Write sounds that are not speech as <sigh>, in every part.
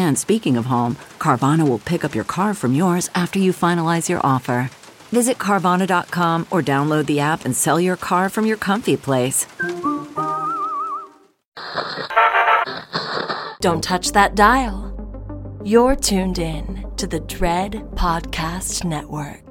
And speaking of home, Carvana will pick up your car from yours after you finalize your offer. Visit Carvana.com or download the app and sell your car from your comfy place. Don't touch that dial. You're tuned in to the Dread Podcast Network.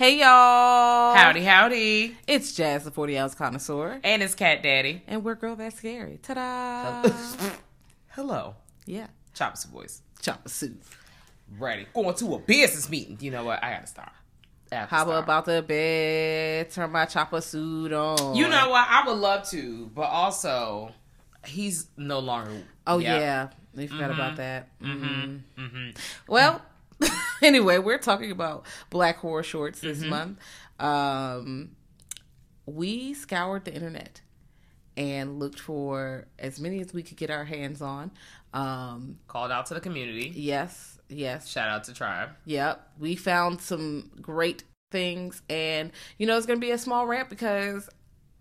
Hey y'all! Howdy, howdy! It's Jazz, the forty ounce connoisseur, and it's Cat Daddy, and we're Girl That's Scary. Ta da! <laughs> Hello. Yeah. Chopper voice. Chopper suit. Ready. Going to a business meeting. You know what? I gotta start. How about the bed? Turn my chopper suit on. You know what? I would love to, but also, he's no longer. Oh yep. yeah, we forgot mm-hmm. about that. Mm-hmm. Mm-hmm. Well, <laughs> anyway, we're talking about black horror shorts this mm-hmm. month. Um, we scoured the internet and looked for as many as we could get our hands on. Um, Called out to the community. Yes, yes. Shout out to Tribe. Yep. We found some great things, and you know it's going to be a small rant because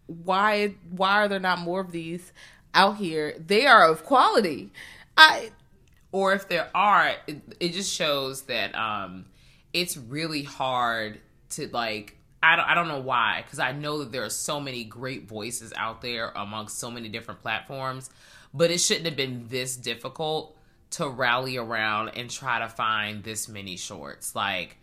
why why are there not more of these out here? They are of quality. I or if there are, it, it just shows that um, it's really hard to like. I don't, I don't know why, because I know that there are so many great voices out there amongst so many different platforms, but it shouldn't have been this difficult to rally around and try to find this many shorts. Like,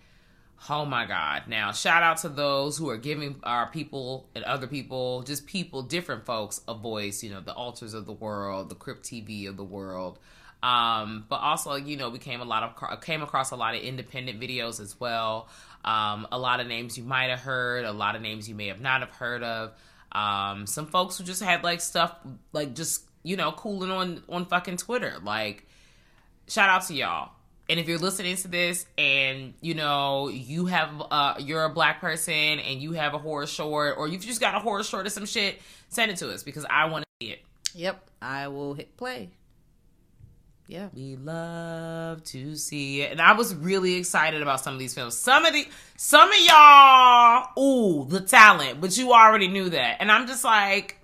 oh my God. Now, shout out to those who are giving our people and other people, just people, different folks, a voice, you know, the alters of the world, the Crypt TV of the world. Um, but also, you know, we came a lot of came across a lot of independent videos as well. Um, a lot of names you might have heard, a lot of names you may have not have heard of. Um, some folks who just had like stuff like just you know cooling on on fucking Twitter. Like, shout out to y'all. And if you're listening to this and you know you have uh you're a black person and you have a horror short or you've just got a horror short or some shit, send it to us because I want to see it. Yep, I will hit play. Yeah. We love to see it. And I was really excited about some of these films. Some of the some of y'all, ooh, the talent, but you already knew that. And I'm just like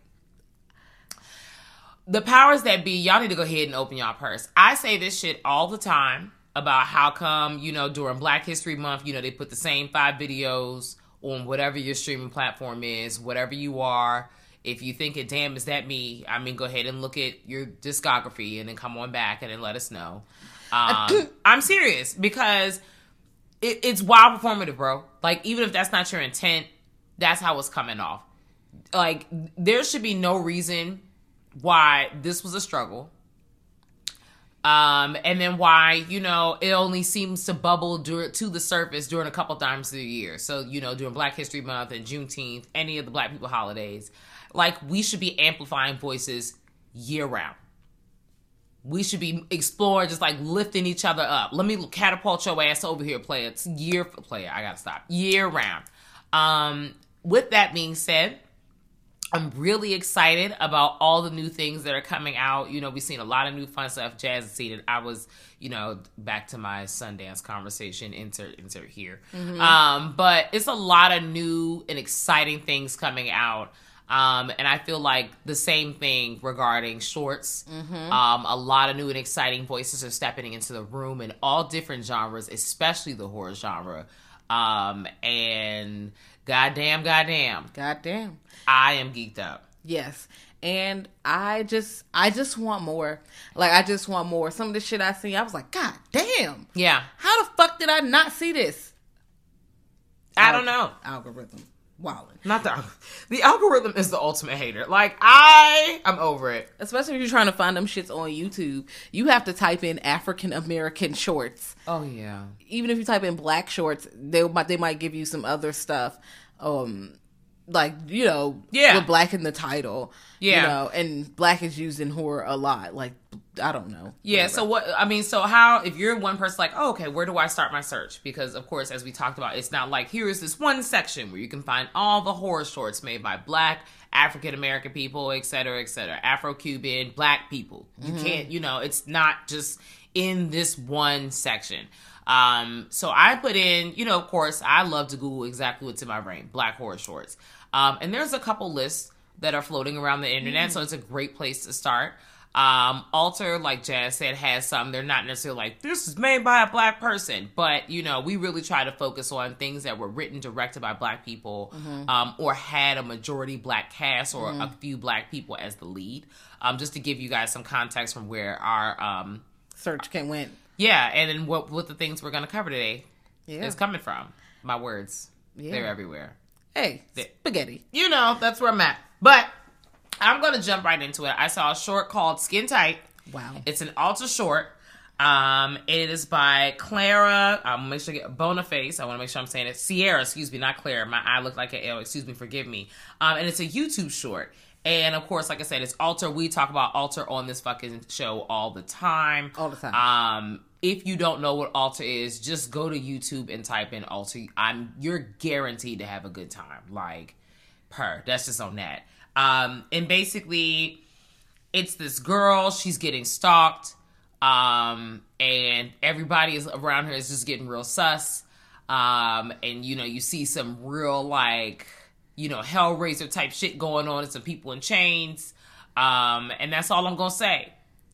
the powers that be, y'all need to go ahead and open y'all purse. I say this shit all the time about how come, you know, during Black History Month, you know, they put the same five videos on whatever your streaming platform is, whatever you are if you think it, damn, is that me? I mean, go ahead and look at your discography and then come on back and then let us know. Um, <laughs> I'm serious because it, it's wild performative, bro. Like, even if that's not your intent, that's how it's coming off. Like, there should be no reason why this was a struggle. Um, and then why, you know, it only seems to bubble dur- to the surface during a couple times of the year. So, you know, during Black History Month and Juneteenth, any of the Black people holidays like we should be amplifying voices year round. We should be exploring, just like lifting each other up. Let me catapult your ass over here, player. It's year player. I gotta stop. Year round. Um, with that being said, I'm really excited about all the new things that are coming out. You know, we've seen a lot of new fun stuff. Jazz it. I was, you know, back to my Sundance conversation. Insert, insert here. Mm-hmm. Um, but it's a lot of new and exciting things coming out. Um, and I feel like the same thing regarding shorts. Um, a lot of new and exciting voices are stepping into the room in all different genres, especially the horror genre. Um, and goddamn, goddamn, Goddamn. I am geeked up. Yes. And I just I just want more. Like I just want more. Some of the shit I see, I was like, God damn. Yeah, How the fuck did I not see this? I don't know. Algorithm. Wildin'. Not the the algorithm is the ultimate hater. Like I, I'm over it. Especially if you're trying to find them shits on YouTube. You have to type in African American shorts. Oh yeah. Even if you type in black shorts, they might they might give you some other stuff. Um like, you know, Yeah. with black in the title. Yeah. You know, and black is used in horror a lot. Like I don't know. Yeah, so what I mean, so how if you're one person like, oh, okay, where do I start my search? Because of course, as we talked about, it's not like here is this one section where you can find all the horror shorts made by black, African American people, et cetera, et cetera, Afro Cuban, black people. You can't, you know, it's not just in this one section. Um, so I put in, you know, of course, I love to Google exactly what's in my brain, black horror shorts. Um, and there's a couple lists that are floating around the internet, so it's a great place to start. Um, Alter, like Jazz said, has some. They're not necessarily like this is made by a black person, but you know, we really try to focus on things that were written, directed by black people, um, or had a majority black cast or a few black people as the lead. Um, just to give you guys some context from where our um, Search can went. yeah, and then what what the things we're gonna cover today Yeah. is coming from. My words, Yeah. they're everywhere. Hey, spaghetti. You know, that's where I'm at. But I'm gonna jump right into it. I saw a short called Skin Tight. Wow. It's an ultra short. Um, it is by Clara. I'm make sure I get Boniface. I want to make sure I'm saying it. Sierra, excuse me, not Clara. My eye looked like an L. Excuse me, forgive me. Um, and it's a YouTube short. And of course, like I said, it's Alter. We talk about Alter on this fucking show all the time. All the time. Um, if you don't know what Alter is, just go to YouTube and type in Alter. I'm you're guaranteed to have a good time. Like, per. That's just on that. Um, and basically, it's this girl. She's getting stalked, um, and everybody is around her is just getting real sus. Um, and you know, you see some real like, you know, Hellraiser type shit going on, and some people in chains. Um, and that's all I'm gonna say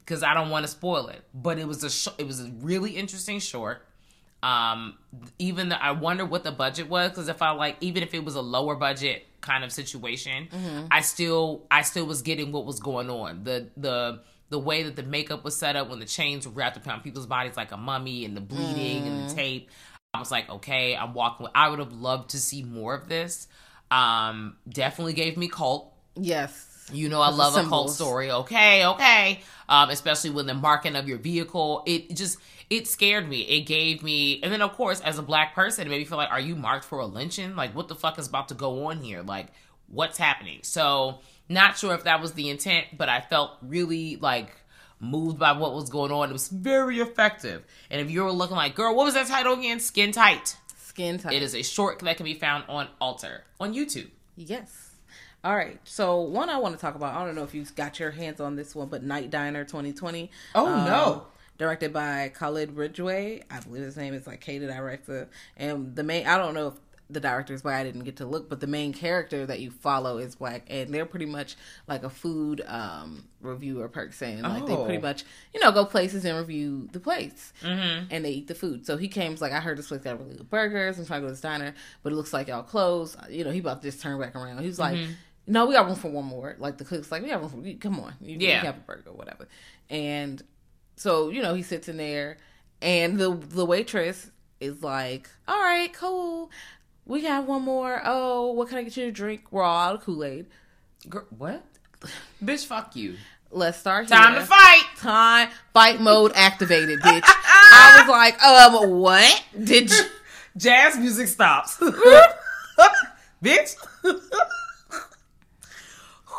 because I don't want to spoil it. But it was a sh- it was a really interesting short. Um, even the, I wonder what the budget was because if I like even if it was a lower budget kind of situation, I still I still was getting what was going on. The the the way that the makeup was set up when the chains were wrapped around people's bodies like a mummy and the bleeding and the tape. I was like, okay, I'm walking. with- I would have loved to see more of this. Um, definitely gave me cult. Yes. You know, I love a cult story. Okay, okay. Um, especially when the marking of your vehicle, it just it scared me. It gave me, and then of course, as a black person, it made me feel like, are you marked for a lynching? Like, what the fuck is about to go on here? Like, what's happening? So, not sure if that was the intent, but I felt really like moved by what was going on. It was very effective. And if you were looking like, girl, what was that title again? Skin tight. Skin tight. It is a short that can be found on Alter on YouTube. Yes. All right. So one I want to talk about. I don't know if you got your hands on this one, but Night Diner 2020. Oh, Um, no. Directed by Khalid Ridgway. I believe his name is like K, the director. And the main. I don't know if the director is black. I didn't get to look, but the main character that you follow is black, and they're pretty much like a food um, reviewer person. Like they Oh. pretty much, you know, go places and review the place, mm-hmm. and they eat the food. So he came, like, I heard this place got really good burgers. I'm trying to go to this diner, but it looks like y'all closed. You know, he about to just turn back around. He was like, No, we got room for one more. Like the cook's like, we got room for. you- Come on, you, you Yeah. can have a burger, whatever. And so you know, he sits in there, and the the waitress is like, "All right, cool, we got one more. Oh, what can I get you to drink? We're all out of Kool Aid. Girl, what? Bitch, fuck you. Let's start. Time here. to fight. Time fight mode activated, <laughs> bitch. I was like, um, what did you? Jazz music stops. <laughs> <laughs> Bitch.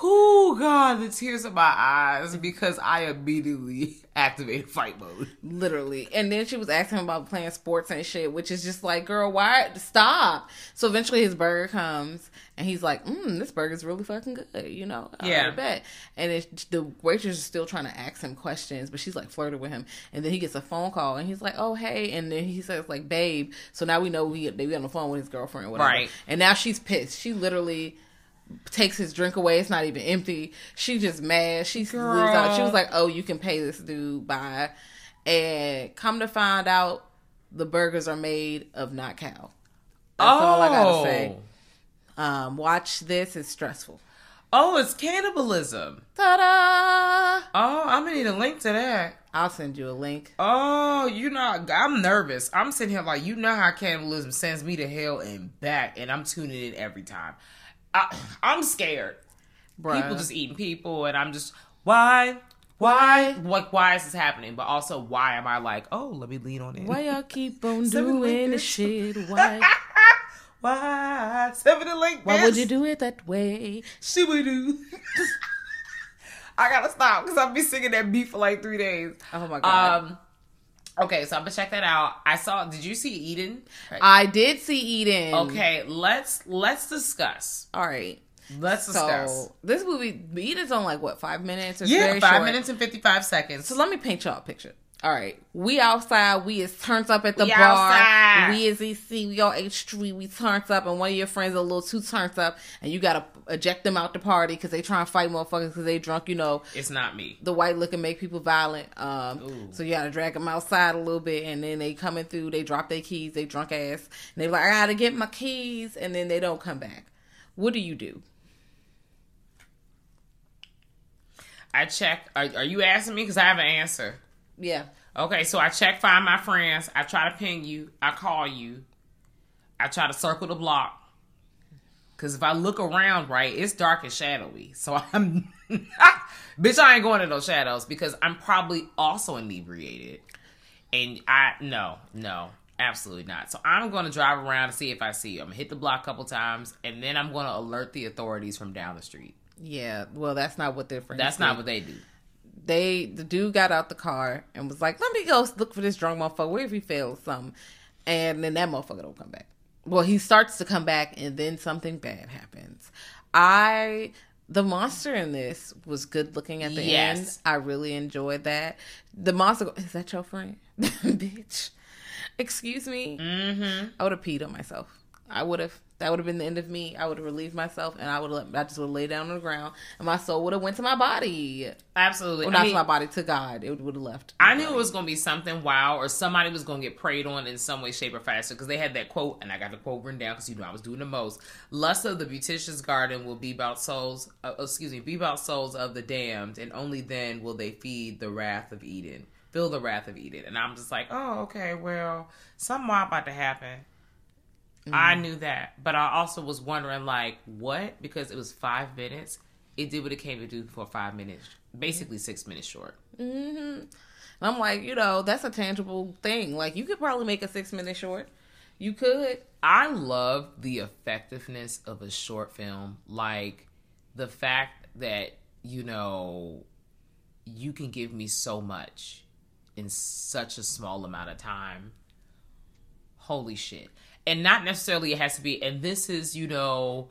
Oh God, the tears in my eyes because I immediately <laughs> activated fight mode. Literally. And then she was asking him about playing sports and shit, which is just like, girl, why? Stop. So eventually his burger comes and he's like, mm, this burger's really fucking good, you know? I Yeah. bet. And it, the waitress is still trying to ask him questions, but she's like flirting with him. And then he gets a phone call and he's like, oh, hey. And then he says, like, babe. So now we know we, they be on the phone with his girlfriend or whatever. Right. And now she's pissed. She literally takes his drink away. It's not even empty. She just mad. She she was like, "Oh, you can pay this dude by," and come to find out, the burgers are made of not cow. That's all I gotta say. Um, watch this. It's stressful. Oh, it's cannibalism. Ta-da! Oh, I'm gonna need a link to that. I'll send you a link. Oh, you know, I'm nervous. I'm sitting here like, you know how cannibalism sends me to hell and back, and I'm tuning in every time. I, I'm scared. Bruh. People just eating people, and I'm just, why? Why? Like, why is this happening? But also, why am I like, oh, let me lean on it? Why y'all keep on <laughs> doing this shit? <laughs> Why? Why? Me the link, Why would you do it that way? Shoo-ba-doo. <laughs> I gotta stop because I'll be singing that beat for like three days. Oh my god! Um. Okay, so I'm gonna check that out. I saw. Did you see Eden? I did see Eden. Okay, let's let's discuss. all right. Let's discuss. This movie, Eden's on like what five minutes? It's yeah, very five short. minutes and fifty five seconds. So let me paint y'all a picture. All right, we outside. We is turns up at the We bar. outside. We is EC. We on H Street. We turns up, and one of your friends a little too turns up, and you gotta eject them out the party because they try and fight motherfuckers because they drunk. You know, it's not me. the white liquor make people violent. Um, so you gotta drag them outside a little bit, and then they coming through. They drop their keys. They drunk ass, and they like, I gotta get my keys, and then they don't come back. What do you do? I check. Are, are you asking me? Because I have an answer. Yeah, Okay, so I check find my friends. I try to ping you. I call you. I try to circle the block. Cause if I look around right, it's dark and shadowy. So <laughs> I'm bitch, I ain't going to those shadows because I'm probably also inebriated. And I no, no, absolutely not. So I'm gonna drive around to see if I see you. I'm gonna hit the block a couple times and then I'm gonna alert the authorities from down the street. yeah. Well, that's not what their friends. That's do. not what they do. They the dude got out the car and was like, "Let me go look for this drunk motherfucker. Where if he fails something?" And then that motherfucker don't come back. Well, he starts to come back, and then something bad happens. I the monster in this was good looking at the Yes. end. I really enjoyed that. The monster is that your friend, <laughs> bitch? Excuse me. Mm-hmm. I would have peed on myself. I would have. That would have been the end of me. I would have relieved myself, and I would have. I just would have laid down on the ground, and my soul would have went to my body. Absolutely. Well, I not mean- to my body, to God. It would have left. I knew it was gonna be something wow, or somebody was gonna get preyed on in some way, shape, or fashion because they had that quote, and I got the quote written down because you know I was doing the most. Lust of the beautician's garden will be about souls. Uh, excuse me, be about souls of the damned, and only then will they feed the wrath of Eden, feel the wrath of Eden. And I'm just like, oh, okay, well, something wild about to happen. I mm-hmm. knew that, but I also was wondering, like, what? Because it was five minutes. It did what it came to do for five minutes, basically mm-hmm. six minutes short. Mm-hmm. And I'm like, you know, that's a tangible thing. Like, you could probably make a six minute short. You could. I love the effectiveness of a short film. Like the fact that, you know, you can give me so much in such a small amount of time. Holy shit. And not necessarily it has to be, and this is, you know,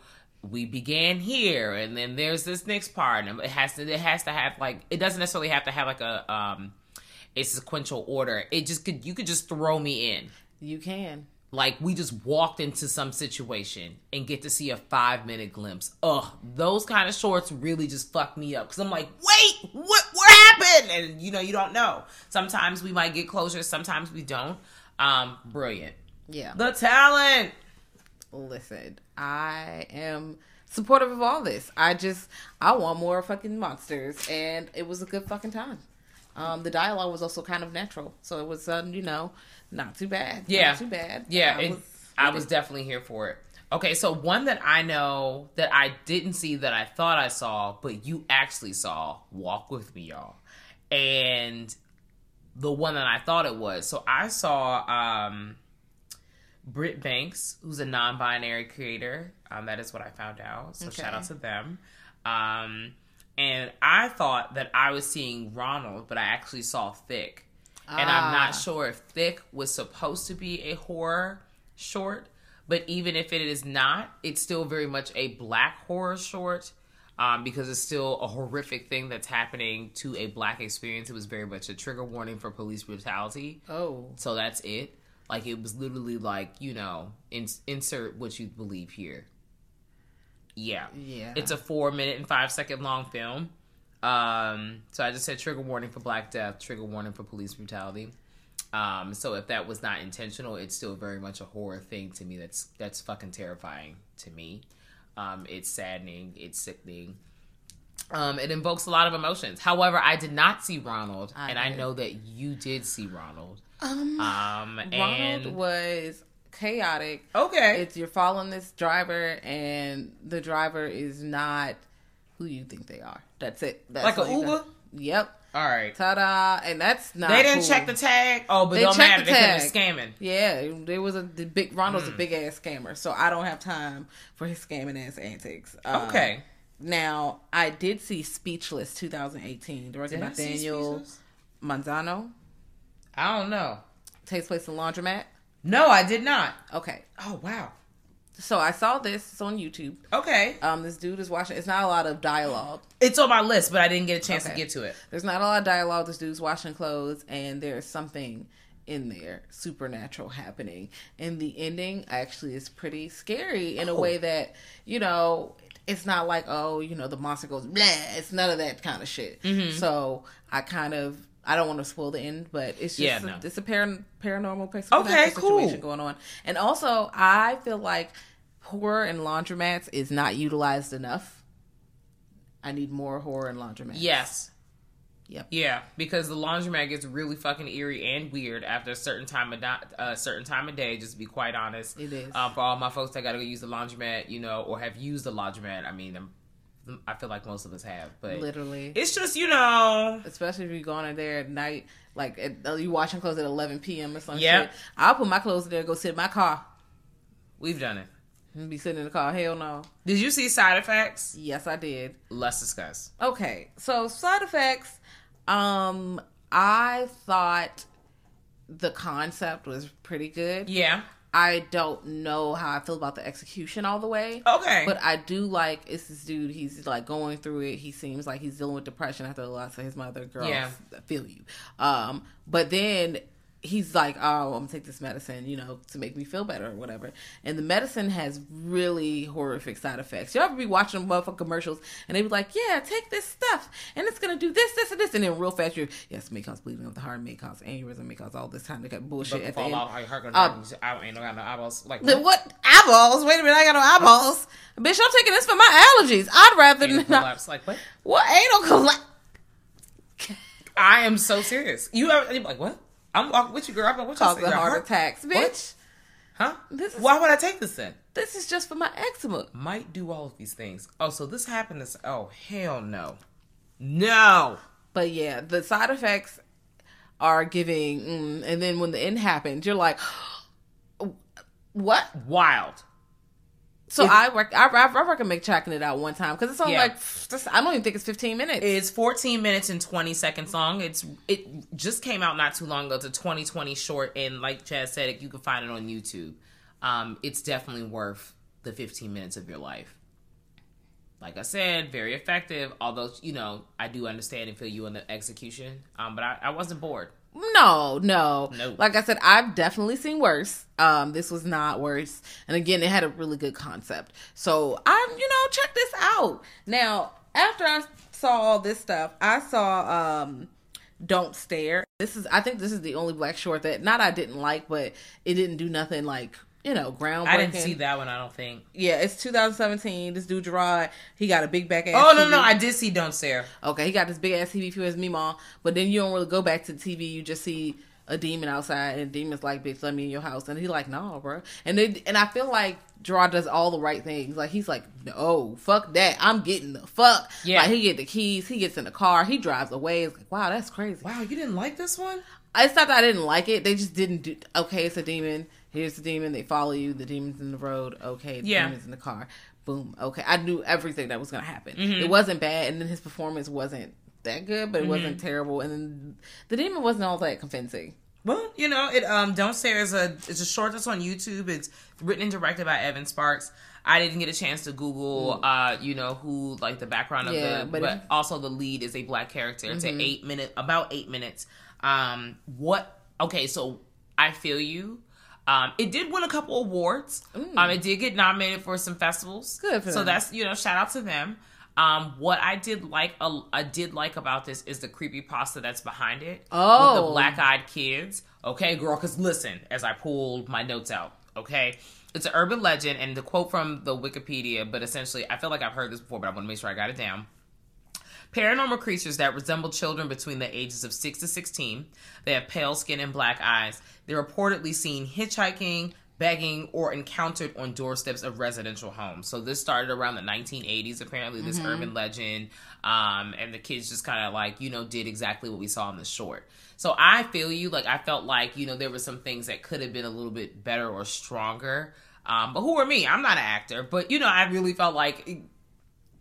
we began here and then there's this next part and it has to it has to have like it doesn't necessarily have to have like a um a sequential order. It just could you could just throw me in You can. like we just walked into some situation and get to see a five minute glimpse. Ugh, those kind of shorts really just fuck me up because I'm like, wait, what what happened? And you know, you don't know. Sometimes we might get closure, sometimes we don't. Um, brilliant. Yeah. The talent. Listen, I am supportive of all this. I just, I want more fucking monsters. And it was a good fucking time. Um, the dialogue was also kind of natural. So it was, uh, you know, not too bad. Yeah. Not too bad. Yeah, I it- was, I was definitely here for it. Okay, so one that I know that I didn't see that I thought I saw, but you actually saw, walk with me, y'all. And the one that I thought it was. So I saw um Britt Banks, who's a non-binary creator. Um, that is what I found out. So Okay. shout out to them. Um, and I thought that I was seeing Ronald, but I actually saw Thick. And I'm Ah. not sure if Thick was supposed to be a horror short, but even if it is not, it's still very much a black horror short. Um, because it's still a horrific thing that's happening to a black experience. It was very much a trigger warning for police brutality. Oh. So that's it. Like it was literally like you know, in, insert what you believe here. yeah, Yeah. It's a four minute and five second long film. Um, so I just said trigger warning for Black Death, trigger warning for police brutality. Um, so if that was not intentional, it's still very much a horror thing to me. That's that's fucking terrifying to me. Um, it's saddening. It's sickening. Um, it invokes a lot of emotions. However, I did not see Ronald, I and I know that you did see Ronald. Um, Um, Ronald and was chaotic. okay, It's you're following this driver, and the driver is not who you think they are. That's it. That's like all a you Uber. Yep. All right. Ta-da! And that's not. They didn't cool. check the tag. Oh, but They don't matter. the They scamming. Yeah, there was a the big Ronald's Hmm. a big ass scammer, so I don't have time for his scamming ass antics. Um, Okay. Now I did see Speechless 2018, directed Did by Daniel? Manzano. I don't know. Takes place in laundromat. No, I did not. Okay, Oh wow. so I saw this. It's on YouTube. Okay. Um, this dude is watching. It's not a lot of dialogue. It's on my list, but I didn't get a chance Okay. to get to it. There's not a lot of dialogue. This dude's washing clothes, and there's something in there supernatural happening. And the ending actually is pretty scary in a Oh. way that you know it's not like oh you know the monster goes blah. It's none of that kind of shit. Mm-hmm. So I kind of. I don't want to spoil the end, but it's just Yeah, a, it's a par- paranormal Okay, supernatural cool. situation going on, and also I feel like horror in laundromats is not utilized enough. I need more horror in laundromats. Yes. Yep. Yeah, because the laundromat gets really fucking eerie and weird after a certain time of di- a certain time of day. Just to be quite honest, It is. Um, for all my folks that got to go use the laundromat, you know, or have used the laundromat. I mean, I'm, I feel like most of us have, but Literally. it's just you know, especially if you're going in there at night, like at, uh, you washing clothes at 11 p.m. or some Yep. shit. I'll put my clothes in there, go sit in my car, we've done it. and be sitting in the car. Hell no. Did you see side effects? Yes, I did. Let's discuss. Okay, so side effects. Um, I thought the concept was pretty good. Yeah. I don't know how I feel about the execution all the way. Okay. But I do like it's this dude. He's like going through it. He seems like he's dealing with depression after the loss of his mother. Girl, Yeah. I feel you. Um, but then he's like, "Oh, I'm gonna take this medicine, you know, to make me feel better or whatever." And the medicine has really horrific side effects. You ever be watching motherfucking commercials and they be like, "Yeah, take this stuff, and it's gonna do this, this, and this," and then real fast, you're yes, may cause bleeding of the heart, may cause aneurysm, may cause all this kind of bullshit at the fall end. off. I heard Um, I ain't no got no eyeballs. Like The what eyeballs? Wait a minute, I got no eyeballs. Bitch, I'm taking this for my allergies. I'd rather Anal not. collapse. Like what? What anal collapse? I am so serious. You ever like what? I'm walking with you, girl. I'm like, what you Cause the heart heart- attacks, bitch. What? Huh? This is- Why would I take this then? This is just for my eczema. Might do all of these things. Oh, so this happened. This. Oh hell no, no. But yeah, the side effects are giving, mm, and then when the end happens, you're like, <gasps> what? Wild. So I, rec- I I I recommend checking it out one time because it's only Yeah. like just, I don't even think it's 15 minutes. It's 14 minutes and 20 seconds long. It's it just came out not too long ago. It's a 2020 short, and like Chad said, you can find it on YouTube. Um, it's definitely worth the 15 minutes of your life. Like I said, very effective. Although you know, I do understand and feel you in the execution. Um, but I, I wasn't bored. No, no. No. Like I said, I've definitely seen worse. Um, this was not worse. And again, it had a really good concept. So I'm, you know, check this out. Now, after I saw all this stuff, I saw um Don't Stare. This is I think this is the only black short that not I didn't like, but it didn't do nothing like, you know, groundbreaking. I didn't see that one. I don't think. Yeah, it's 2017. This dude Gerard, he got a big back ass. Oh no, TV. no, I did see Don't Stare. Okay, he got this big ass TV for his Mima, but then you don't really go back to the TV. You just see a demon outside, and the demon's like, "Bitch, let me in your house," and he like, "No, bro." And they and I feel like Gerard does all the right things. Like he's like, "No, fuck that. I'm getting the fuck." Yeah. like he get the keys, he gets in the car, he drives away. It's like, wow, that's crazy. Wow, you didn't like this one? It's not that I didn't like it. They just didn't do. Okay, it's a demon. Here's the demon. They follow you. The demon's in the road. Okay, the Yeah. demon's in the car. Boom. Okay, I knew everything that was gonna happen. Mm-hmm. It wasn't bad, and then his performance wasn't that good, but it wasn't terrible. And then the demon wasn't all that convincing. Well, you know, it um Don't Stare is a it's a short that's on YouTube. It's written and directed by Evan Sparks. I didn't get a chance to Google uh, you know, who like the background of Mm. Yeah, the but but, if- also the lead is a black character. It's Mm-hmm. an eight minute about eight minutes. Um what okay, so I feel you. Um, it did win a couple awards. Um, it did get nominated for some festivals. Good for so them. that's you know shout out to them. Um, what I did like, a, I did like about this is the creepypasta that's behind it. with Oh. the black eyed kids. Okay, girl. Because listen, as I pulled my notes out. Okay, it's an urban legend, and the quote from the Wikipedia. But essentially, I feel like I've heard this before, but I want to make sure I got it down. Paranormal creatures that resemble children between the ages of 6 to 16. They have pale skin and black eyes. They're reportedly seen hitchhiking, begging, or encountered on doorsteps of residential homes. So this started around the 1980s, apparently, this urban legend. Um, and the kids just kind of like, you know, did exactly what we saw in the short. So I feel you. Like, I felt like, you know, there were some things that could have been a little bit better or stronger. Um, but who are me? I'm not an actor. But, you know, I really felt like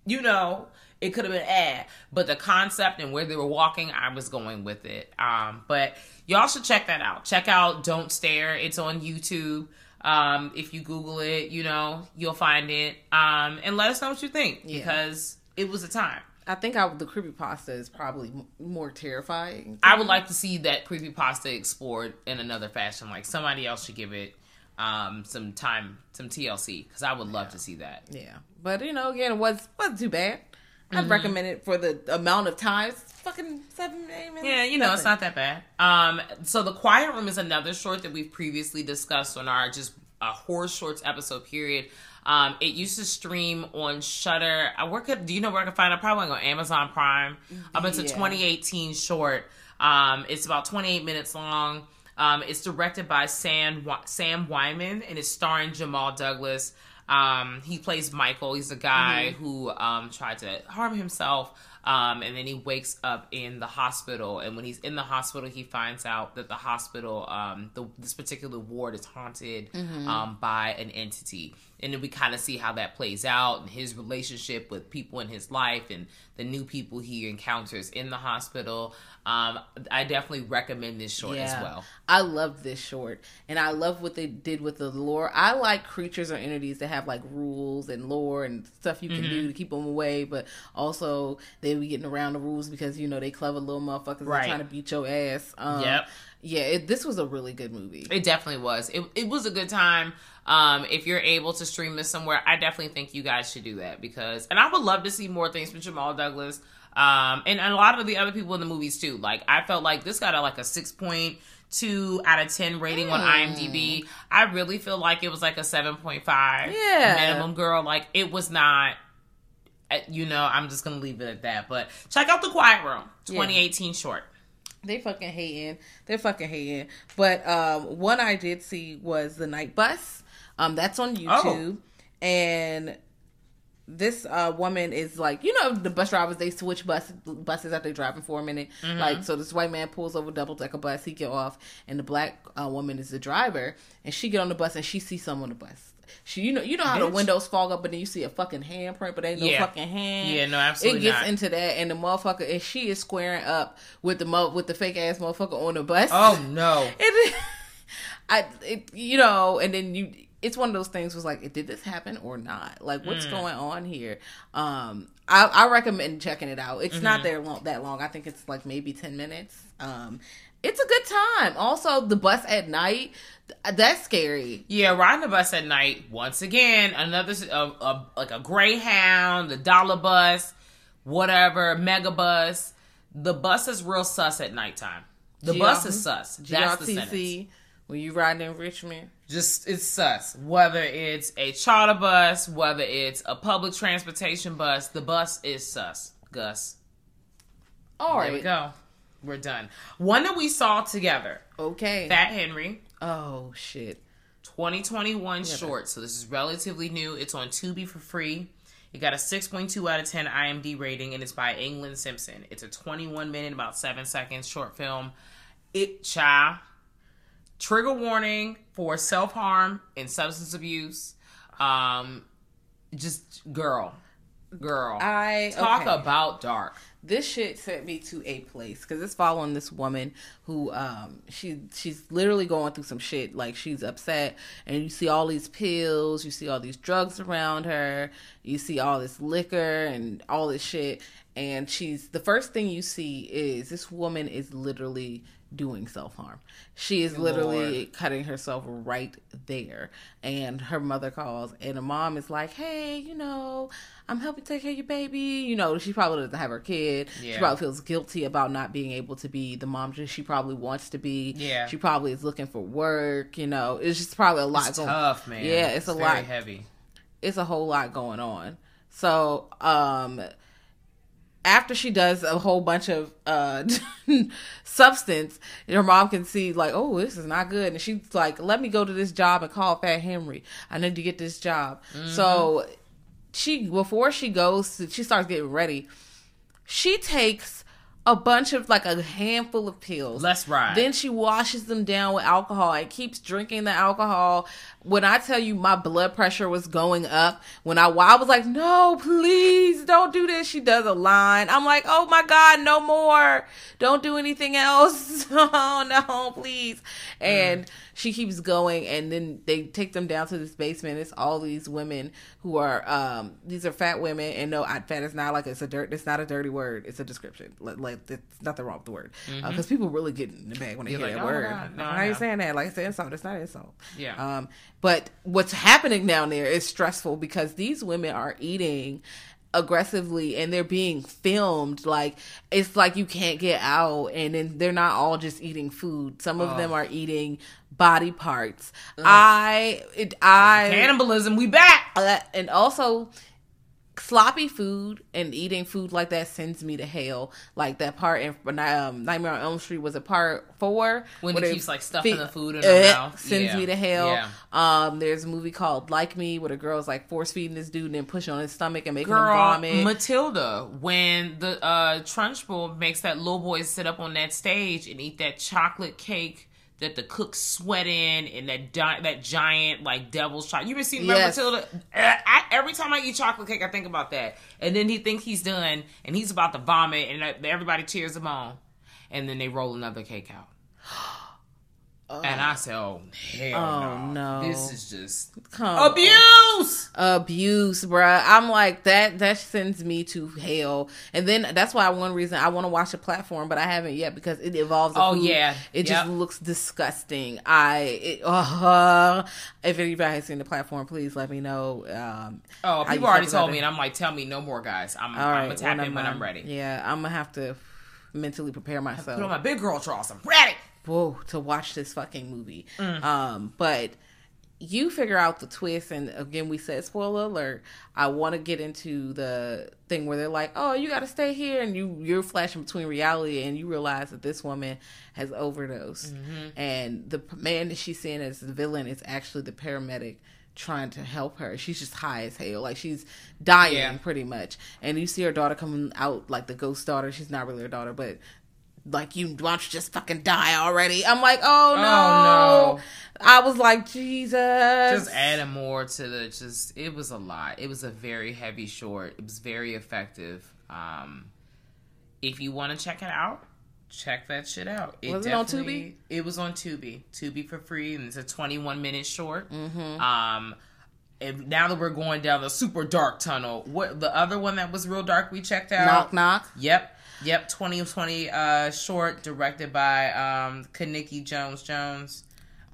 you know, it could have been ad, but the concept and where they were walking, I was going with it. Um, but y'all should check that out. Check out Don't Stare. It's on YouTube. Um, if you Google it, you know, you'll find it. Um, and let us know what you think Yeah. because it was a time. I think I, the creepypasta is probably m- more terrifying. I would like to see that creepypasta explored in another fashion. Like somebody else should give it um, some time, some TLC, because I would love to see that. Yeah, but you know, again, it was wasn't too bad. Mm-hmm. I'd recommend it for the amount of times. Fucking seven, eight minutes. Yeah, you know, it's not that bad. Um, so the Quiet Room is another short that we've previously discussed on our just uh, horror shorts episode period. Um, it used to stream on Shudder. I work at. Do you know where I can find it? Probably on Amazon Prime. Um, it's a Yeah. 2018 short. Um, it's about 28 minutes long. Um, it's directed by Sam Sam Wyman and it's starring Jamal Douglas. Um, he plays Michael. He's a guy who um, tried to harm himself. Um, and then he wakes up in the hospital, and when he's in the hospital, he finds out that the hospital, um, the, this particular ward, is haunted um, by an entity. And then we kind of see how that plays out, and his relationship with people in his life, and the new people he encounters in the hospital. Um, I definitely recommend this short as well. I love this short, and I love what they did with the lore. I like creatures or entities that have like rules and lore and stuff you can Mm-hmm. do to keep them away, but also they be getting around the rules because you know they clever little motherfuckers Right. are trying to beat your ass. Um, Yep. Yeah, it, this was a really good movie. It definitely was. It, it was a good time. Um, if you're able to stream this somewhere, I definitely think you guys should do that because, and I would love to see more things from Jamal Douglas, um, and, and a lot of the other people in the movies too. Like I felt like this got a like a six point two out of ten rating on IMDb. I really feel like it was like a seven point five Yeah. minimum. Girl, like it was not. uh, You know, I'm just gonna leave it at that. But check out the Quiet Room, 2018 short. They fucking hating. They're fucking hating. But um, one I did see was the Night Bus. Um, that's on YouTube, and this uh, woman is like, you know, the bus drivers they switch bus buses after driving for a minute. Like, so this white man pulls over double decker bus, he get off, and the black uh, woman is the driver, and she get on the bus and she sees someone on the bus. She, you know, you know how the windows fog up, but then you see a fucking handprint, but ain't no Yeah. fucking hand. Yeah, no, absolutely It gets not. into that, and the motherfucker, and she is squaring up with the mo- with the fake ass motherfucker on the bus. Oh no. <laughs> It, <laughs> I, it, you know, and then you, it's one of those things was like, did this happen or not? Like, what's Mm. going on here? Um, I, I recommend checking it out. It's Mm-hmm. not there long, that long. I think it's like maybe 10 minutes. Um, it's a good time. Also, the bus at night, that's scary. Yeah, riding the bus at night. Once again, another a, a, like a Greyhound, the dollar bus, whatever, mega bus. The bus is real sus at nighttime. The G- bus is sus. That's the sentence. When you riding in Richmond. Just it's sus. Whether it's a charter bus, whether it's a public transportation bus, the bus is sus. Gus. All There we go. We're done. One that we saw together. Okay. Fat Henry. oh, shit. 2021 short. So this is relatively new. It's on Tubi for free. It got a 6.2 out of 10 IMD rating, and it's by England Simpson. It's a 21 minute, about seven seconds short film. It child. Trigger warning for self harm and substance abuse. Um, just girl, girl. I- talk okay. about dark. This shit sent me to a place because it's following this woman who um she she's literally going through some shit like she's upset and you see all these pills you see all these drugs around her you see all this liquor and all this shit and she's the first thing you see is this woman is literally doing self harm. She is literally cutting herself right there. And her mother calls, and the mom is like, Hey, you know, I'm helping take care of your baby. You know, she probably doesn't have her kid. She probably feels guilty about not being able to be the mom she probably wants to be. Yeah. She probably is looking for work. You know, it's just probably a lot It's going tough, man. Yeah, it's, a very lot heavy. it's a whole lot going on. So, um after she does a whole bunch of uh <laughs> substance, her mom can see like, oh, this is not good, and she's like, let me go to this job and call Fat Henry. I need to get this job. So she before she goes, to, she starts getting ready. She takes a bunch of like a handful of pills. Let's ride. Then she washes them down with alcohol and keeps drinking the alcohol. When I tell you my blood pressure was going up, when I, I was like, no, please don't do this. She does a line. I'm like, oh my God, no more. Don't do anything else. <laughs> oh no, please. And mm. She keeps going and then they take them down to this basement. It's all these women who are, um, these are fat women and no, I- fat is not like, it's a dirt, it's not a dirty word. It's a description. Like, like there's nothing wrong with the word. Because people really get in the bag when they You're hear like, that "Oh word. God, no, How I you saying that? Like it's an insult. It's not an insult. Yeah. Um, but what's happening down there is stressful because these women are eating aggressively and they're being filmed like it's like you can't get out and then they're not all just eating food some of them are eating body parts i it, i Cannibalism, we back. uh, and also sloppy food and eating food like that sends me to hell. Like that part in um, Nightmare on Elm Street was a part four When he keeps, like, stuffing fe- the food in her mouth. Sends Yeah. me to hell. Yeah. Um, there's a movie called Like Me where the girl's like force feeding this dude and then pushing on his stomach and making him vomit. Matilda, when the uh, Trunchbull makes that little boy sit up on that stage and eat that chocolate cake that the cook sweating and that di- that giant like devil's chocolate. You ever seen Yes. Matilda? Uh, I, every time I eat chocolate cake, I think about that. And then he thinks he's done and he's about to vomit and uh, everybody cheers him on. And then they roll another cake out. And I said, oh, hell Oh, no. no. This is just Come abuse. abuse, bruh. I'm like that. That sends me to hell. And then that's why one reason I want to watch the platform, but I haven't yet because it involves. Oh, food. yeah. it just looks disgusting. I it, uh, if anybody has seen the platform, please let me know. Um, Oh, people already told it. me, and I'm like, tell me no more, guys. I'm, All I'm right, gonna tap when in when I'm, I'm ready. Yeah, I'm gonna have to mentally prepare Put on myself. my big girl draws. I'm ready. Whoa to watch this fucking movie. Mm. Um, but you figure out the twist, and again, we said spoiler alert. I want to get into the thing where they're like, "Oh, you got to stay here," and you you're flashing between reality, and you realize that this woman has overdosed, Mm-hmm. and the man that she's seeing as the villain is actually the paramedic trying to help her. She's just high as hell, like she's dying Yeah. pretty much. And you see her daughter coming out like the ghost daughter. She's not really her daughter, but like you why don't you just fucking die already? I'm like, oh no. no. I was like, Jesus. Just adding more to the just. It was a lot. It was a very heavy short. It was very effective. Um, if you want to check it out, check that shit out. It Was it on definitely- It was on Tubi. Tubi for free, and it's a 21 minute short. Mm-hmm. Um. And now that we're going down the super dark tunnel, what the other one that was real dark we checked out? knock knock. Yep. Yep. 2020 uh short directed by um Kaniki Jones Jones.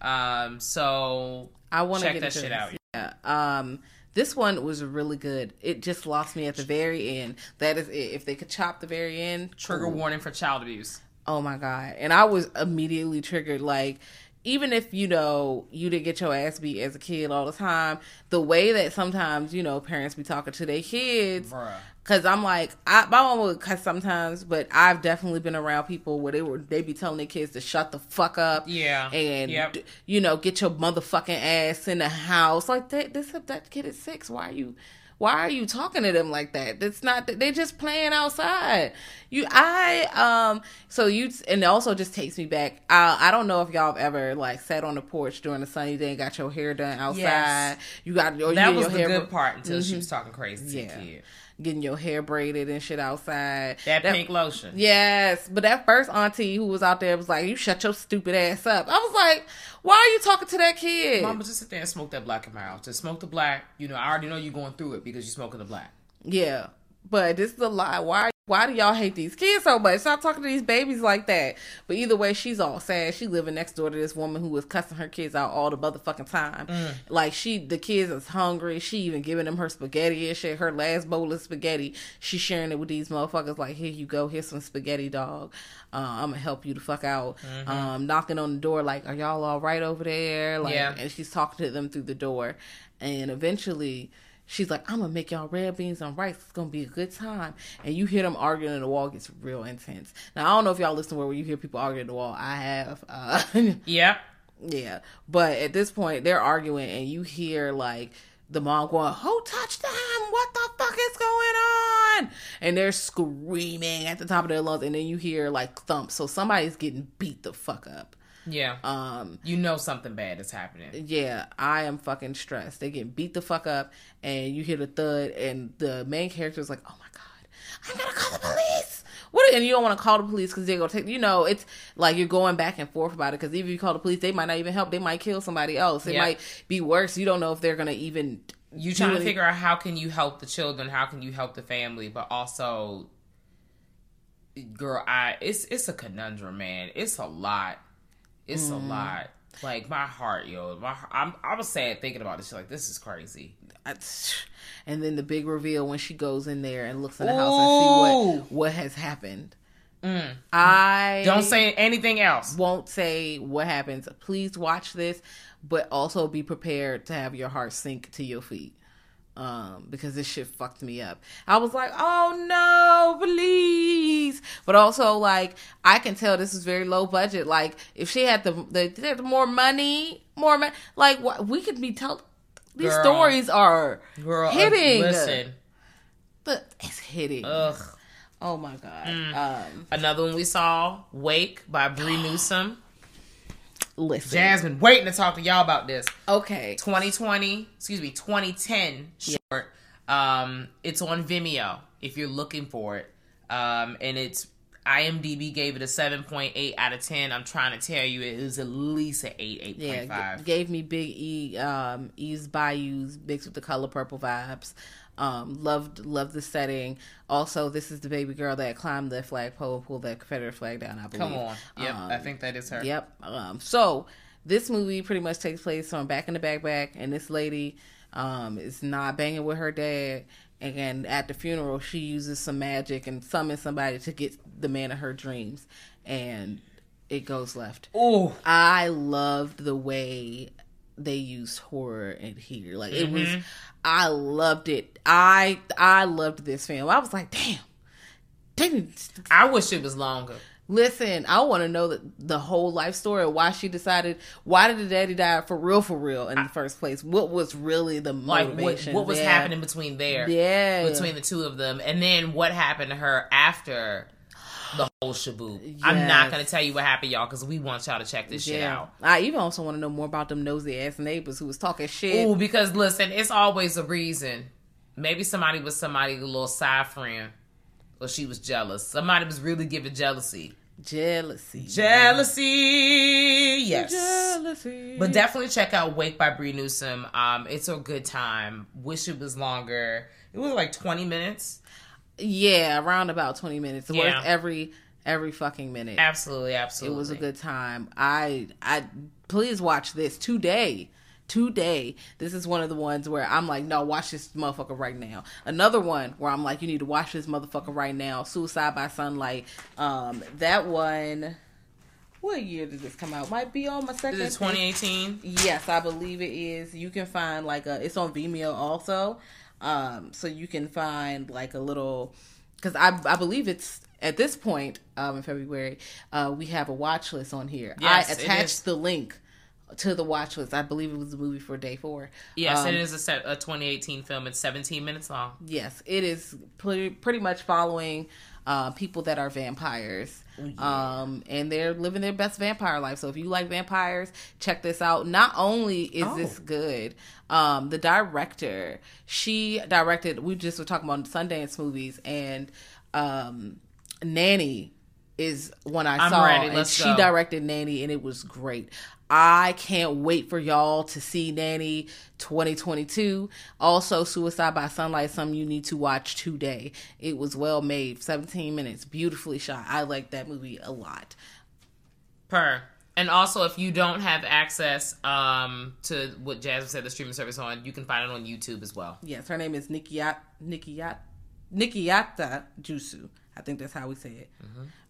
Um so I want to check get that shit this. out. Yeah. Um this one was really good. It just lost me at the very end. That is it. If they could chop the very end, Trigger cool. warning for child abuse. Oh my god. And I was immediately triggered like even if you know you didn't get your ass beat as a kid all the time, the way that sometimes you know parents be talking to their kids, Bruh. Cause I'm like, I, my mom would cuss sometimes, but I've definitely been around people where they were they be telling their kids to shut the fuck up, Yeah. and Yep. d- you know get your motherfucking ass in the house. Like that, this that kid is six. Why are you, why are you talking to them like that? That's not. They just playing outside. You, I, um, so you, and it also just takes me back. I, I don't know if y'all have ever like sat on the porch during a sunny day and got your hair done outside. Yes. You got or That get was your the hair good part until she was talking crazy to Yeah. kid. getting your hair braided and shit outside. That, pink lotion. Yes, but that first auntie who was out there was like, "You shut your stupid ass up." I was like, "Why are you talking to that kid?" Mama, just sit there and smoke that black in my house. Just smoke the black. You know, I already know you're going through it because you're smoking the black. Yeah, but this is a lie. Why why do y'all hate these kids so much? Stop talking to these babies like that. But either way, she's all sad. She living next door to this woman who was cussing her kids out all the motherfucking time. Mm. Like she, the kids is hungry. She even giving them her spaghetti and shit. Her last bowl of spaghetti, she sharing it with these motherfuckers. Like here you go, here's some spaghetti, dog. Uh, I'm gonna help you to fuck out. Mm-hmm. Um, knocking on the door, like, are y'all all right over there? Like, Yeah. and she's talking to them through the door, and eventually she's like, I'm gonna make y'all red beans and rice. It's gonna be a good time. And you hear them arguing, in the wall gets real intense. Now I don't know if y'all listen to where you hear people arguing in the wall. I have, uh, <laughs> Yep. yeah. But at this point, they're arguing, and you hear like the mom going, "Who touched them? What the fuck is going on?" And they're screaming at the top of their lungs, and then you hear like thumps. So somebody's getting beat the fuck up. Yeah. Um, you know something bad is happening. yeah, I am fucking stressed. They get beat the fuck up, and you hear the thud, and the main character is like, "Oh my god, I'm gonna call the police." What? And you don't want to call the police because they're gonna take. You know, it's like you're going back and forth about it because even if you call the police, they might not even help. They might kill somebody else. It Yeah. might be worse. You don't know if they're gonna even. You trying to figure out how can you help the children, how can you help the family, but also, girl, I it's it's a conundrum, man. It's a lot. It's Mm. a lot. Like my heart, yo. My I'm I was sad thinking about this. Like this is crazy. <sighs> And then the big reveal when she goes in there and looks in the house and see what what has happened. I Mm. Don't say anything else. won't say what happens. Please watch this, but also be prepared to have your heart sink to your feet. Um, because this shit fucked me up. I was like, oh no, please. But also, like, I can tell this is very low budget. Like, if she had the the, the more money, more money, like, what we could be tell. These Girl. stories are Girl, uh, hitting. listen. But it's hitting. Ugh. Oh my god. Mm. Um, Another one we saw, Wake by Bree <gasps> Newsom. Listen. Jasmine, waiting to talk to y'all about this. Okay. 2020, excuse me, 2010 short. Um, it's on Vimeo if you're looking for it. Um, and it's IMDb gave it a 7.8 out of 10. I'm trying to tell you it was at least an 8, 8.5. Yeah, g- gave me big E um Eve's Bayous mixed with the color purple vibes. Um, loved loved the setting. Also, this is the baby girl that climbed the flagpole and pulled that Confederate flag down. I believe. Come on. Yep, Um, I think that is her. Yep. Um, so this movie pretty much takes place on back in the backpack, and this lady um, is not banging with her dad. And at the funeral, she uses some magic and summons somebody to get the man of her dreams, and it goes left. Ooh. I loved the way they used horror in here. Like it was, I loved it. I I loved this film. I was like, damn. Didn't I wish it was longer. Listen, I want to know the, the whole life story of why she decided. Why did the daddy die for real, for real in the first place? What was really the Like, what, motivation? what was Yeah. happening between there? Yeah. Between the two of them. And then what happened to her after the whole shaboop. I'm not going to tell you what happened, y'all, because we want y'all to check this shit out. I even also want to know more about them nosy ass neighbors who was talking shit. Ooh, because listen, it's always a reason. Maybe somebody was somebody a little side friend, or she was jealous. Somebody was really giving jealousy. Jealousy, Jealousy, yes. jealousy. But definitely check out Wake by Bree Newsom. Um, it's a good time. Wish it was longer. It was like 20 minutes. Yeah, around about twenty minutes. Yeah. Worth every every fucking minute. Absolutely, absolutely. It was a good time. I I please watch this today. Today, this is one of the ones where I'm like, no, watch this motherfucker right now. Another one where I'm like, you need to watch this motherfucker right now. Suicide by Sunlight. Um, that one. What year did this come out? Might be on my second. Is it 2018? Yes, I believe it is. You can find like a. It's on Vimeo also, um, so you can find like a little. Because I I believe it's at this point um, in February, uh, we have a watch list on here. Yes, I attached the link to the watch list. I believe it was the movie for day four. Yes, Um, it is a, set, a 2018 film. It's 17 minutes long. Yes, it is pretty, pretty much following uh, people that are vampires. Um, and they're living their best vampire life. So if you like vampires, check this out. Not only is this good, um, the director, she directed, we just were talking about Sundance movies, and um, Nanny is one I I'm saw. ready. And Let's she go. directed Nanny, and it was great. I can't wait for y'all to see Nanny 2022. Also, Suicide by Sunlight, something you need to watch today. It was well made, 17 minutes, beautifully shot. I like that movie a lot. Per. And also, if you don't have access um, to what Jasmine said, the streaming service on, you can find it on YouTube as well. Yes, her name is Nikiyat Nikiyat Nikiyata Jusu. I think that's how we say it.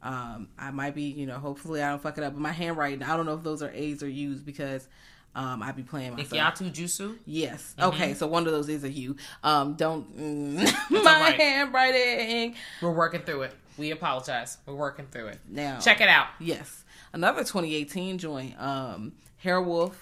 Um, I might be, you know, hopefully I don't fuck it up. But my handwriting, I don't know if those are A's or U's because um, I be playing myself. Nikyatu Jusu. Yes. Okay. So one of those is a U. Um, don't mm, <laughs> my alright. handwriting. We're working through it. We apologize. We're working through it. Now Check it out. Yes. Another 2018 joint. Um, Hairwolf.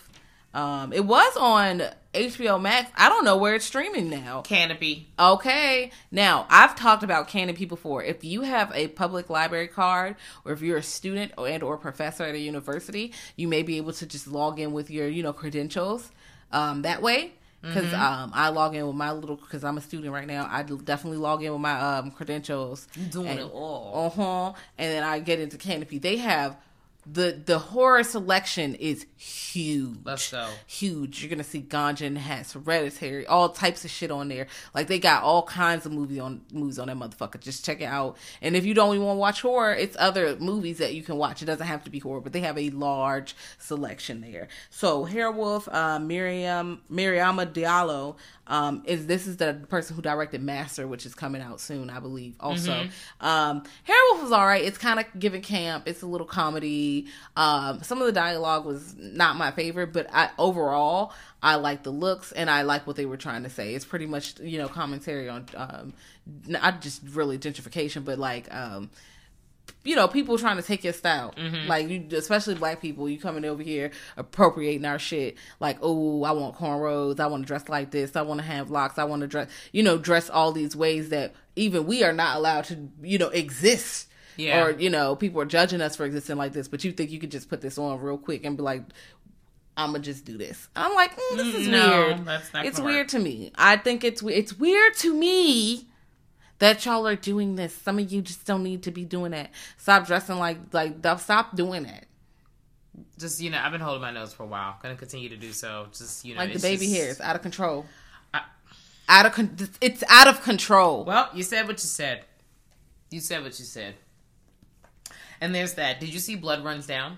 Um, it was on HBO Max. I don't know where it's streaming now. Canopy. Okay. Now, I've talked about Canopy before. If you have a public library card or if you're a student or, and or professor at a university, you may be able to just log in with your, you know, credentials um, that way. Because um, I log in with my little, because I'm a student right now, I definitely log in with my um, credentials. You doing and, it all. Uh huh. And then I get into Canopy. They have the the horror selection is huge. Let's go. Huge. You're gonna see Ganja and Hess, Hereditary, all types of shit on there. Like they got all kinds of movie on movies on that motherfucker. Just check it out. And if you don't even want to watch horror, it's other movies that you can watch. It doesn't have to be horror, but they have a large selection there. So Hairwolf, uh, Miriam Mariama Diallo um, is this is the person who directed Master, which is coming out soon, I believe. Also, um, Hairwolf was all right. It's kind of giving camp. It's a little comedy. Um, some of the dialogue was not my favorite, but I, overall, I like the looks and I like what they were trying to say. It's pretty much you know commentary on um, not just really gentrification, but like. Um, you know, people trying to take your style. Like, you, especially black people, you coming over here appropriating our shit. Like, oh, I want cornrows. I want to dress like this. I want to have locks. I want to dress, you know, dress all these ways that even we are not allowed to, you know, exist. Yeah. Or, you know, people are judging us for existing like this, but you think you could just put this on real quick and be like, I'm gonna just do this. I'm like, mm, this is No, weird. that's not it's gonna work. weird to me. I think it's it's weird to me that y'all are doing this. Some of you just don't need to be doing that. Stop dressing like like stop doing that. Just you know, I've been holding my nose for a while. Gonna continue to do so. Just you know, Like the baby just- hair is out of control. I- out of con- it's out of control. Well, you said what you said. You said what you said. And there's that. Did you see Blood Runs Down?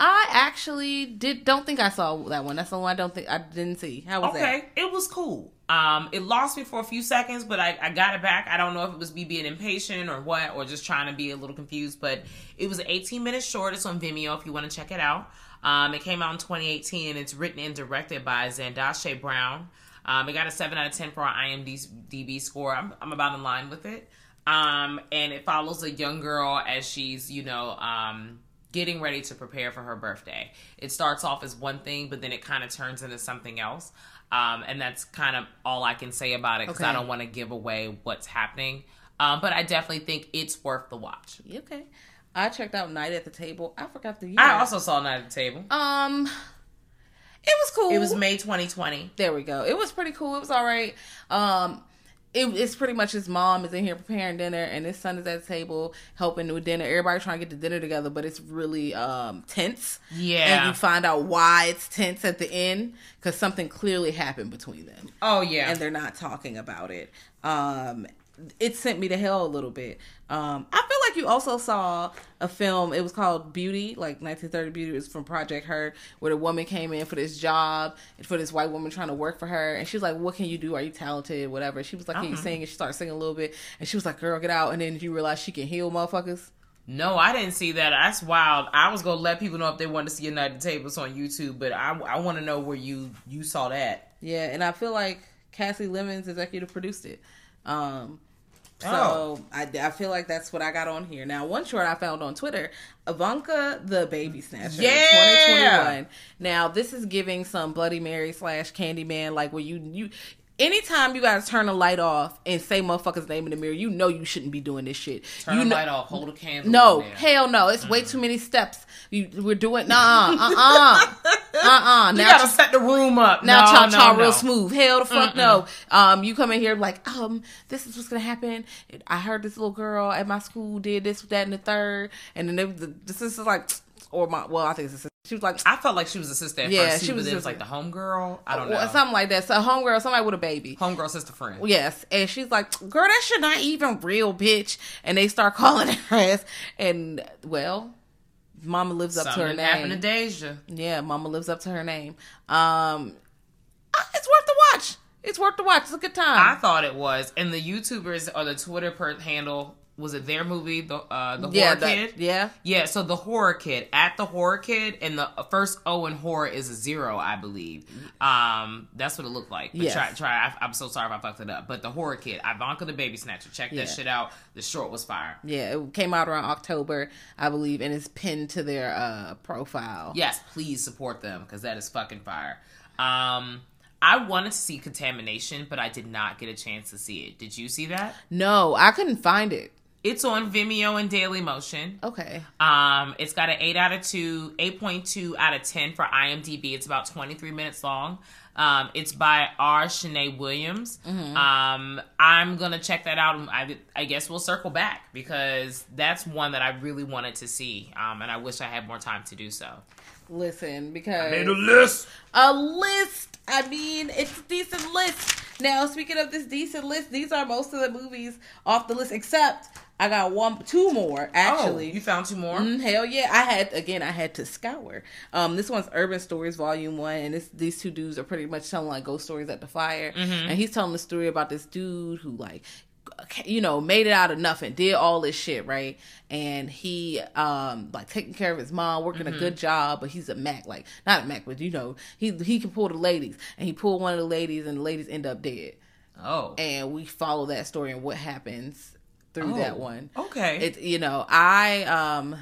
I actually did don't think I saw that one. That's the one I don't think I didn't see. How was okay, that? Okay, it was cool. Um, it lost me for a few seconds, but I, I got it back. I don't know if it was me being impatient or what, or just trying to be a little confused. But it was 18 minutes short. It's on Vimeo if you want to check it out. Um, it came out in 2018 and it's written and directed by Zandashe Brown. Um, it got a 7 out of 10 for our IMDb score. I'm, I'm about in line with it. Um, and it follows a young girl as she's, you know, um, getting ready to prepare for her birthday. It starts off as one thing, but then it kind of turns into something else. Um, and that's kind of all I can say about it because I don't want to give away what's happening. Um, but I definitely think it's worth the watch. Okay. I checked out Night at the Table. I forgot the year. I also saw Night at the Table. um it was cool. It was May 2020. There we go. It was pretty cool. It was all right. Um, it, it's pretty much his mom is in here preparing dinner, and his son is at the table helping with dinner. Everybody trying to get the dinner together, but it's really um tense. Yeah. and you find out why it's tense at the end because something clearly happened between them, Oh yeah. and they're not talking about it. Um, it sent me to hell a little bit. Um, I feel like you also saw a film. It was called Beauty, like 1930 Beauty. It was from Project Her, where the woman came in for this job and for this white woman trying to work for her, and she was like, "What can you do? Are you talented? Whatever." She was like, "Can you sing?" And she started singing a little bit, and she was like, "Girl, get out!" And then you realize she can heal motherfuckers. No, I didn't see that. That's wild. I was gonna let people know if they wanted to see United Tables on YouTube, but I I want to know where you you saw that. Yeah, and I feel like Kasi Lemmons executive produced it. Um, so Oh. I, I feel like that's what I got on here. Now, one short I found on Twitter, Ivanka the Baby Snatcher, Yeah. 2021. Now, this is giving some Bloody Mary slash Candyman, like where you you. Anytime you guys turn a light off and say motherfucker's name in the mirror, you know you shouldn't be doing this shit. Turn you the know, light off. Hold a candle. no, hell no. It's way too many steps. You, we're doing nah, uh, uh, <laughs> uh, uh. You Now gotta set the room up. now no, cha cha no. real smooth. Hell the fuck no. Um, you come in here like, um, this is what's gonna happen. I heard this little girl at my school did this, with that, and the third, and then they, the, the sister's like, or my, well, I think it's a sister. She was like, I felt like she was a sister at Yeah, first. she She was just- like the homegirl. I don't know. something like that. So a homegirl, somebody with a baby. homegirl sister friend. Yes, and she's like, "Girl, that shit not even real, bitch." And they start <laughs> calling her ass, and well, Mama lives up to her Something happened to name. Deja. Yeah, Mama lives up to her name. Um, uh, it's worth the watch. It's worth the watch. It's a good time. I thought it was, and the YouTubers or the Twitter per handle was it their movie, the uh, the yeah, horror that- kid. yeah. Yeah, so the horror kid at the horror kid, and the first O in horror is a zero, I believe. Um, that's what it looked like. But Yes. try, try. I, I'm so sorry if I fucked it up. But the horror kid, Ivanka the baby snatcher, check Yeah. that shit out. The short was fire. Yeah, it came out around October, I believe, and it's pinned to their uh profile. Yes, please support them because that is fucking fire. Um, I wanted to see Contamination, but I did not get a chance to see it. Did you see that? No, I couldn't find it. It's on Vimeo and Daily Motion. Okay. Um, it's got an eight out of two, eight point two out of ten for IMDb. It's about twenty three minutes long. Um, it's by R. Shanae Williams. Um, I'm gonna check that out. and I, I guess we'll circle back because that's one that I really wanted to see. Um, and I wish I had more time to do so. Listen, because made a list. a list. I mean, it's a decent list. Now, speaking of this decent list, these are most of the movies off the list, except I got one, two more actually. oh, you found two more. Mm, hell yeah! I had again. I had to scour. Um, this one's Urban Stories Volume One, and this these two dudes are pretty much telling like ghost stories at the fire. And he's telling the story about this dude who like, you know, made it out of nothing, did all this shit right, and he um like taking care of his mom, working a good job, but he's a Mac, like not a Mac, but you know, he he can pull the ladies, and he pulled one of the ladies, and the ladies end up dead. Oh, And we follow that story and what happens through Oh, that one. okay. It you know, I um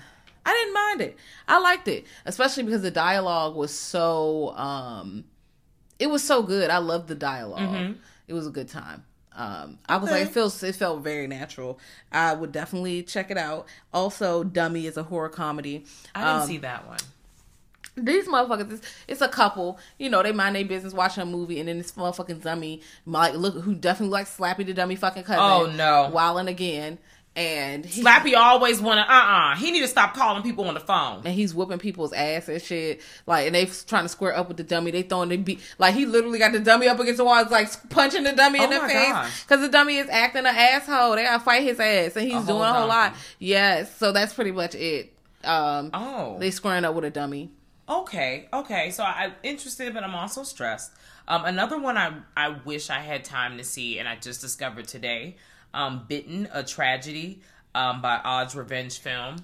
I didn't mind it. I liked it, especially because the dialogue was so um it was so good. I loved the dialog It was a good time. Um, I was like, it feels it felt very natural. I would definitely check it out. Also, Dummy is a horror comedy. I didn't Um, see that one. These motherfuckers, it's, it's a couple. You know, they mind their business watching a movie, and then this motherfucking dummy, like, look, who definitely likes Slappy the dummy fucking cousin. Oh, no. wilding again, and he, Slappy always wanna uh uh He need to stop calling people on the phone. and he's whooping people's ass and shit. Like, and they trying to square up with the dummy. They throwing the beat. Like, he literally got the dummy up against the wall, it's like punching the dummy in Oh the face gosh. because the dummy is acting an asshole. They gotta fight his ass, and he's A doing a whole lot. Yes, so that's pretty much it. Um, Oh. they squaring up with a dummy. Okay, okay. So I'm interested, but I'm also stressed. Um, another one I I wish I had time to see, and I just discovered today. Um, Bitten, a tragedy. Um, by Oz Revenge Film.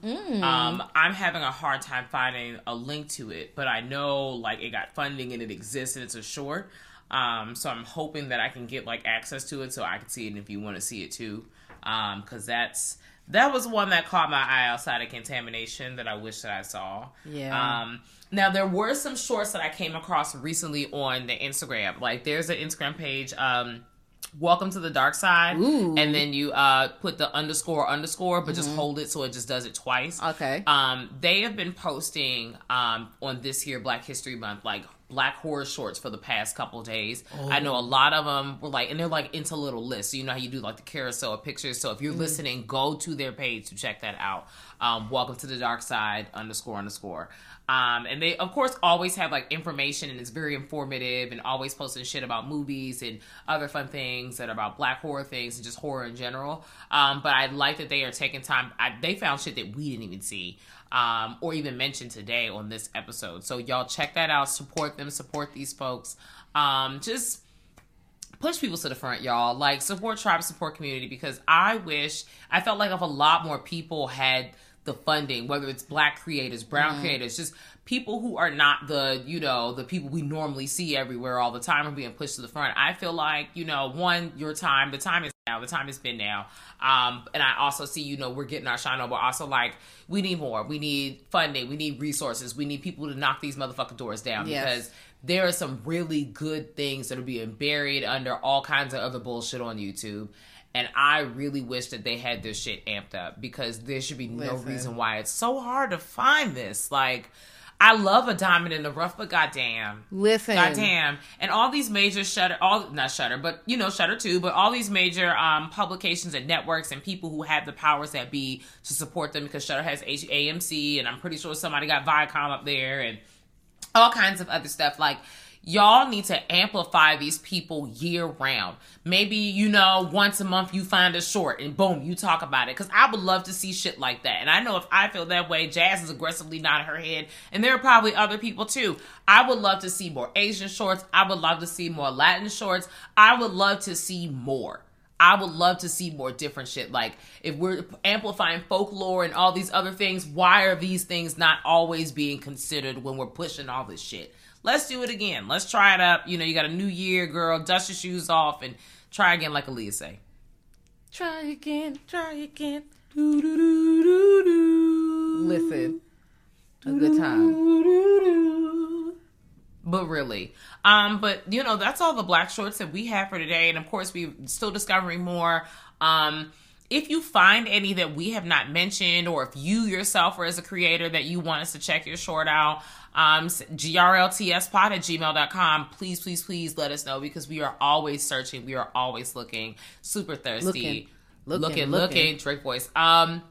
Um, I'm having a hard time finding a link to it, but I know like it got funding and it exists and it's a short. Um, so I'm hoping that I can get like access to it so I can see it and if you want to see it too. Um, cause that's that was one that caught my eye outside of contamination that I wish that I saw. Yeah. Um, now there were some shorts that I came across recently on the Instagram. Like there's an Instagram page, um, Welcome to the Dark Side, Ooh. and then you uh put the underscore underscore, but just hold it so it just does it twice. Mm-hmm. Okay. Um, they have been posting um on this year Black History Month like black horror shorts for the past couple days. I know a lot of them were like, and they're like into little lists. So you know how you do like the carousel of pictures. So if you're listening, go to their page to check that out. Um, welcome to the dark side underscore underscore. Um, and they of course always have like information and it's very informative and always posting shit about movies and other fun things that are about black horror things and just horror in general. Um, but I like that they are taking time. I, they found shit that we didn't even see um, or even mention today on this episode. So y'all check that out. Support them. Support these folks. Um, just push people to the front, y'all. Like support tribe, support community because I wish I felt like if a lot more people had the funding, whether it's black creators, brown creators, just people who are not the, you know, the people we normally see everywhere all the time are being pushed to the front. I feel like, you know, one, your time, the time is now, the time has been now. Um, and I also see, you know, we're getting our shine on, but also like we need more. We need funding, we need resources, we need people to knock these motherfucking doors down Yes. because there are some really good things that are being buried under all kinds of other bullshit on YouTube. And I really wish that they had this shit amped up because there should be no Listen. reason why it's so hard to find this. Like, I love a diamond in the rough, but goddamn, Listen. goddamn, and all these major Shudder, all not Shudder, but you know Shudder too, but all these major um, publications and networks and people who have the powers that be to support them because Shudder has H- AMC, and I'm pretty sure somebody got Viacom up there and all kinds of other stuff like y'all need to amplify these people year round. Maybe you know once a month you find a short and boom you talk about it. Because i would love to see shit like that. And i know if i feel that way jazz is aggressively nodding her head. And there are probably other people too. I would love to see more asian shorts. I would love to see more latin shorts. I would love to see more. I would love to see more different shit. Like, if we're amplifying folklore and all these other things, why are these things not always being considered when we're pushing all this shit? Let's do it again. Let's try it up. You know, you got a new year, girl. Dust your shoes off and try again, like Aaliyah say. Try again, try again. Do, do, do, do, do. Listen, a good time. Do, do, do, But really, um, but you know, that's all the black shorts that we have for today, and of course, we're still discovering more. Um, if you find any that we have not mentioned, or if you yourself or as a creator that you want us to check your short out, um, grltspod at gmail.com, please, please, please let us know because we are always searching. We are always looking super thirsty. Looking. Looking, Looking, looking, looking. Drake voice. Um,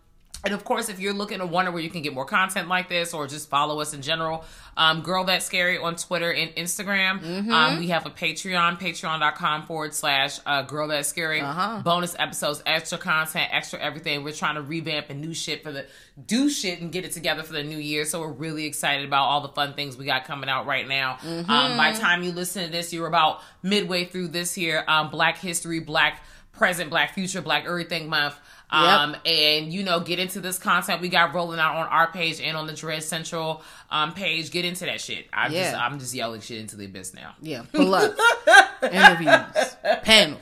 and of course, if you're looking to wonder where you can get more content like this or just follow us in general, um, Girl That's Scary on Twitter and Instagram. Mm-hmm. Um, we have a Patreon, patreon.com forward slash uh, Girl That's Scary. Uh-huh. Bonus episodes, extra content, extra everything. We're trying to revamp and new shit for the, do shit and get it together for the new year. So we're really excited about all the fun things we got coming out right now. Mm-hmm. Um, by the time you listen to this, you're about midway through this here, um, Black History, Black Present, Black Future, Black Everything Month. Um, and you know, get into this content we got rolling out on our page and on the Dread Central um page. Get into that shit. I'm just I'm just yelling shit into the abyss now. Yeah, pull up. <laughs> Interviews, panels,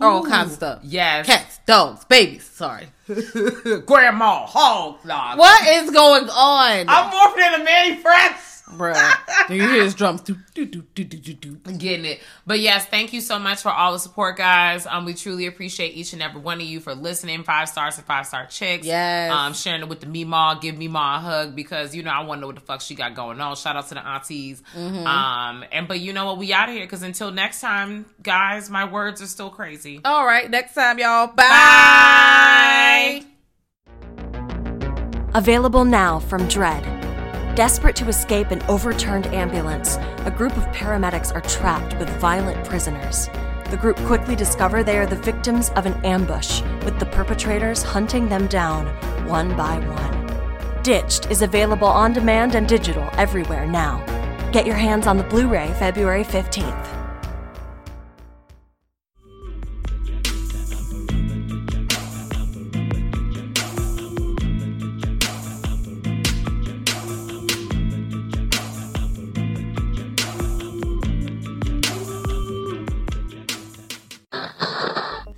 all kinds of stuff. Yes. Cats, dogs, babies. Sorry. <laughs> Grandma, hog dog. What is going on? I'm more than a Mannie Fresh. Bruh. <laughs> Do you hear his drums? Do, do, do, do, do, do, do. getting it. But yes, thank you so much for all the support, guys. Um, we truly appreciate each and every one of you for listening. Five stars and five star chicks. Yes. Um, sharing it with the Meemaw. Give Meemaw a hug because you know I want to know what the fuck she got going on. Shout out to the aunties. Mm-hmm. Um, and but you know what? We out of here because until next time, guys, my words are still crazy. All right, next time, y'all. Bye. Bye. Available now from Dread. Desperate to escape an overturned ambulance, a group of paramedics are trapped with violent prisoners. The group quickly discover they are the victims of an ambush, with the perpetrators hunting them down one by one. Ditched is available on demand and digital everywhere now. Get your hands on the Blu ray February 15th.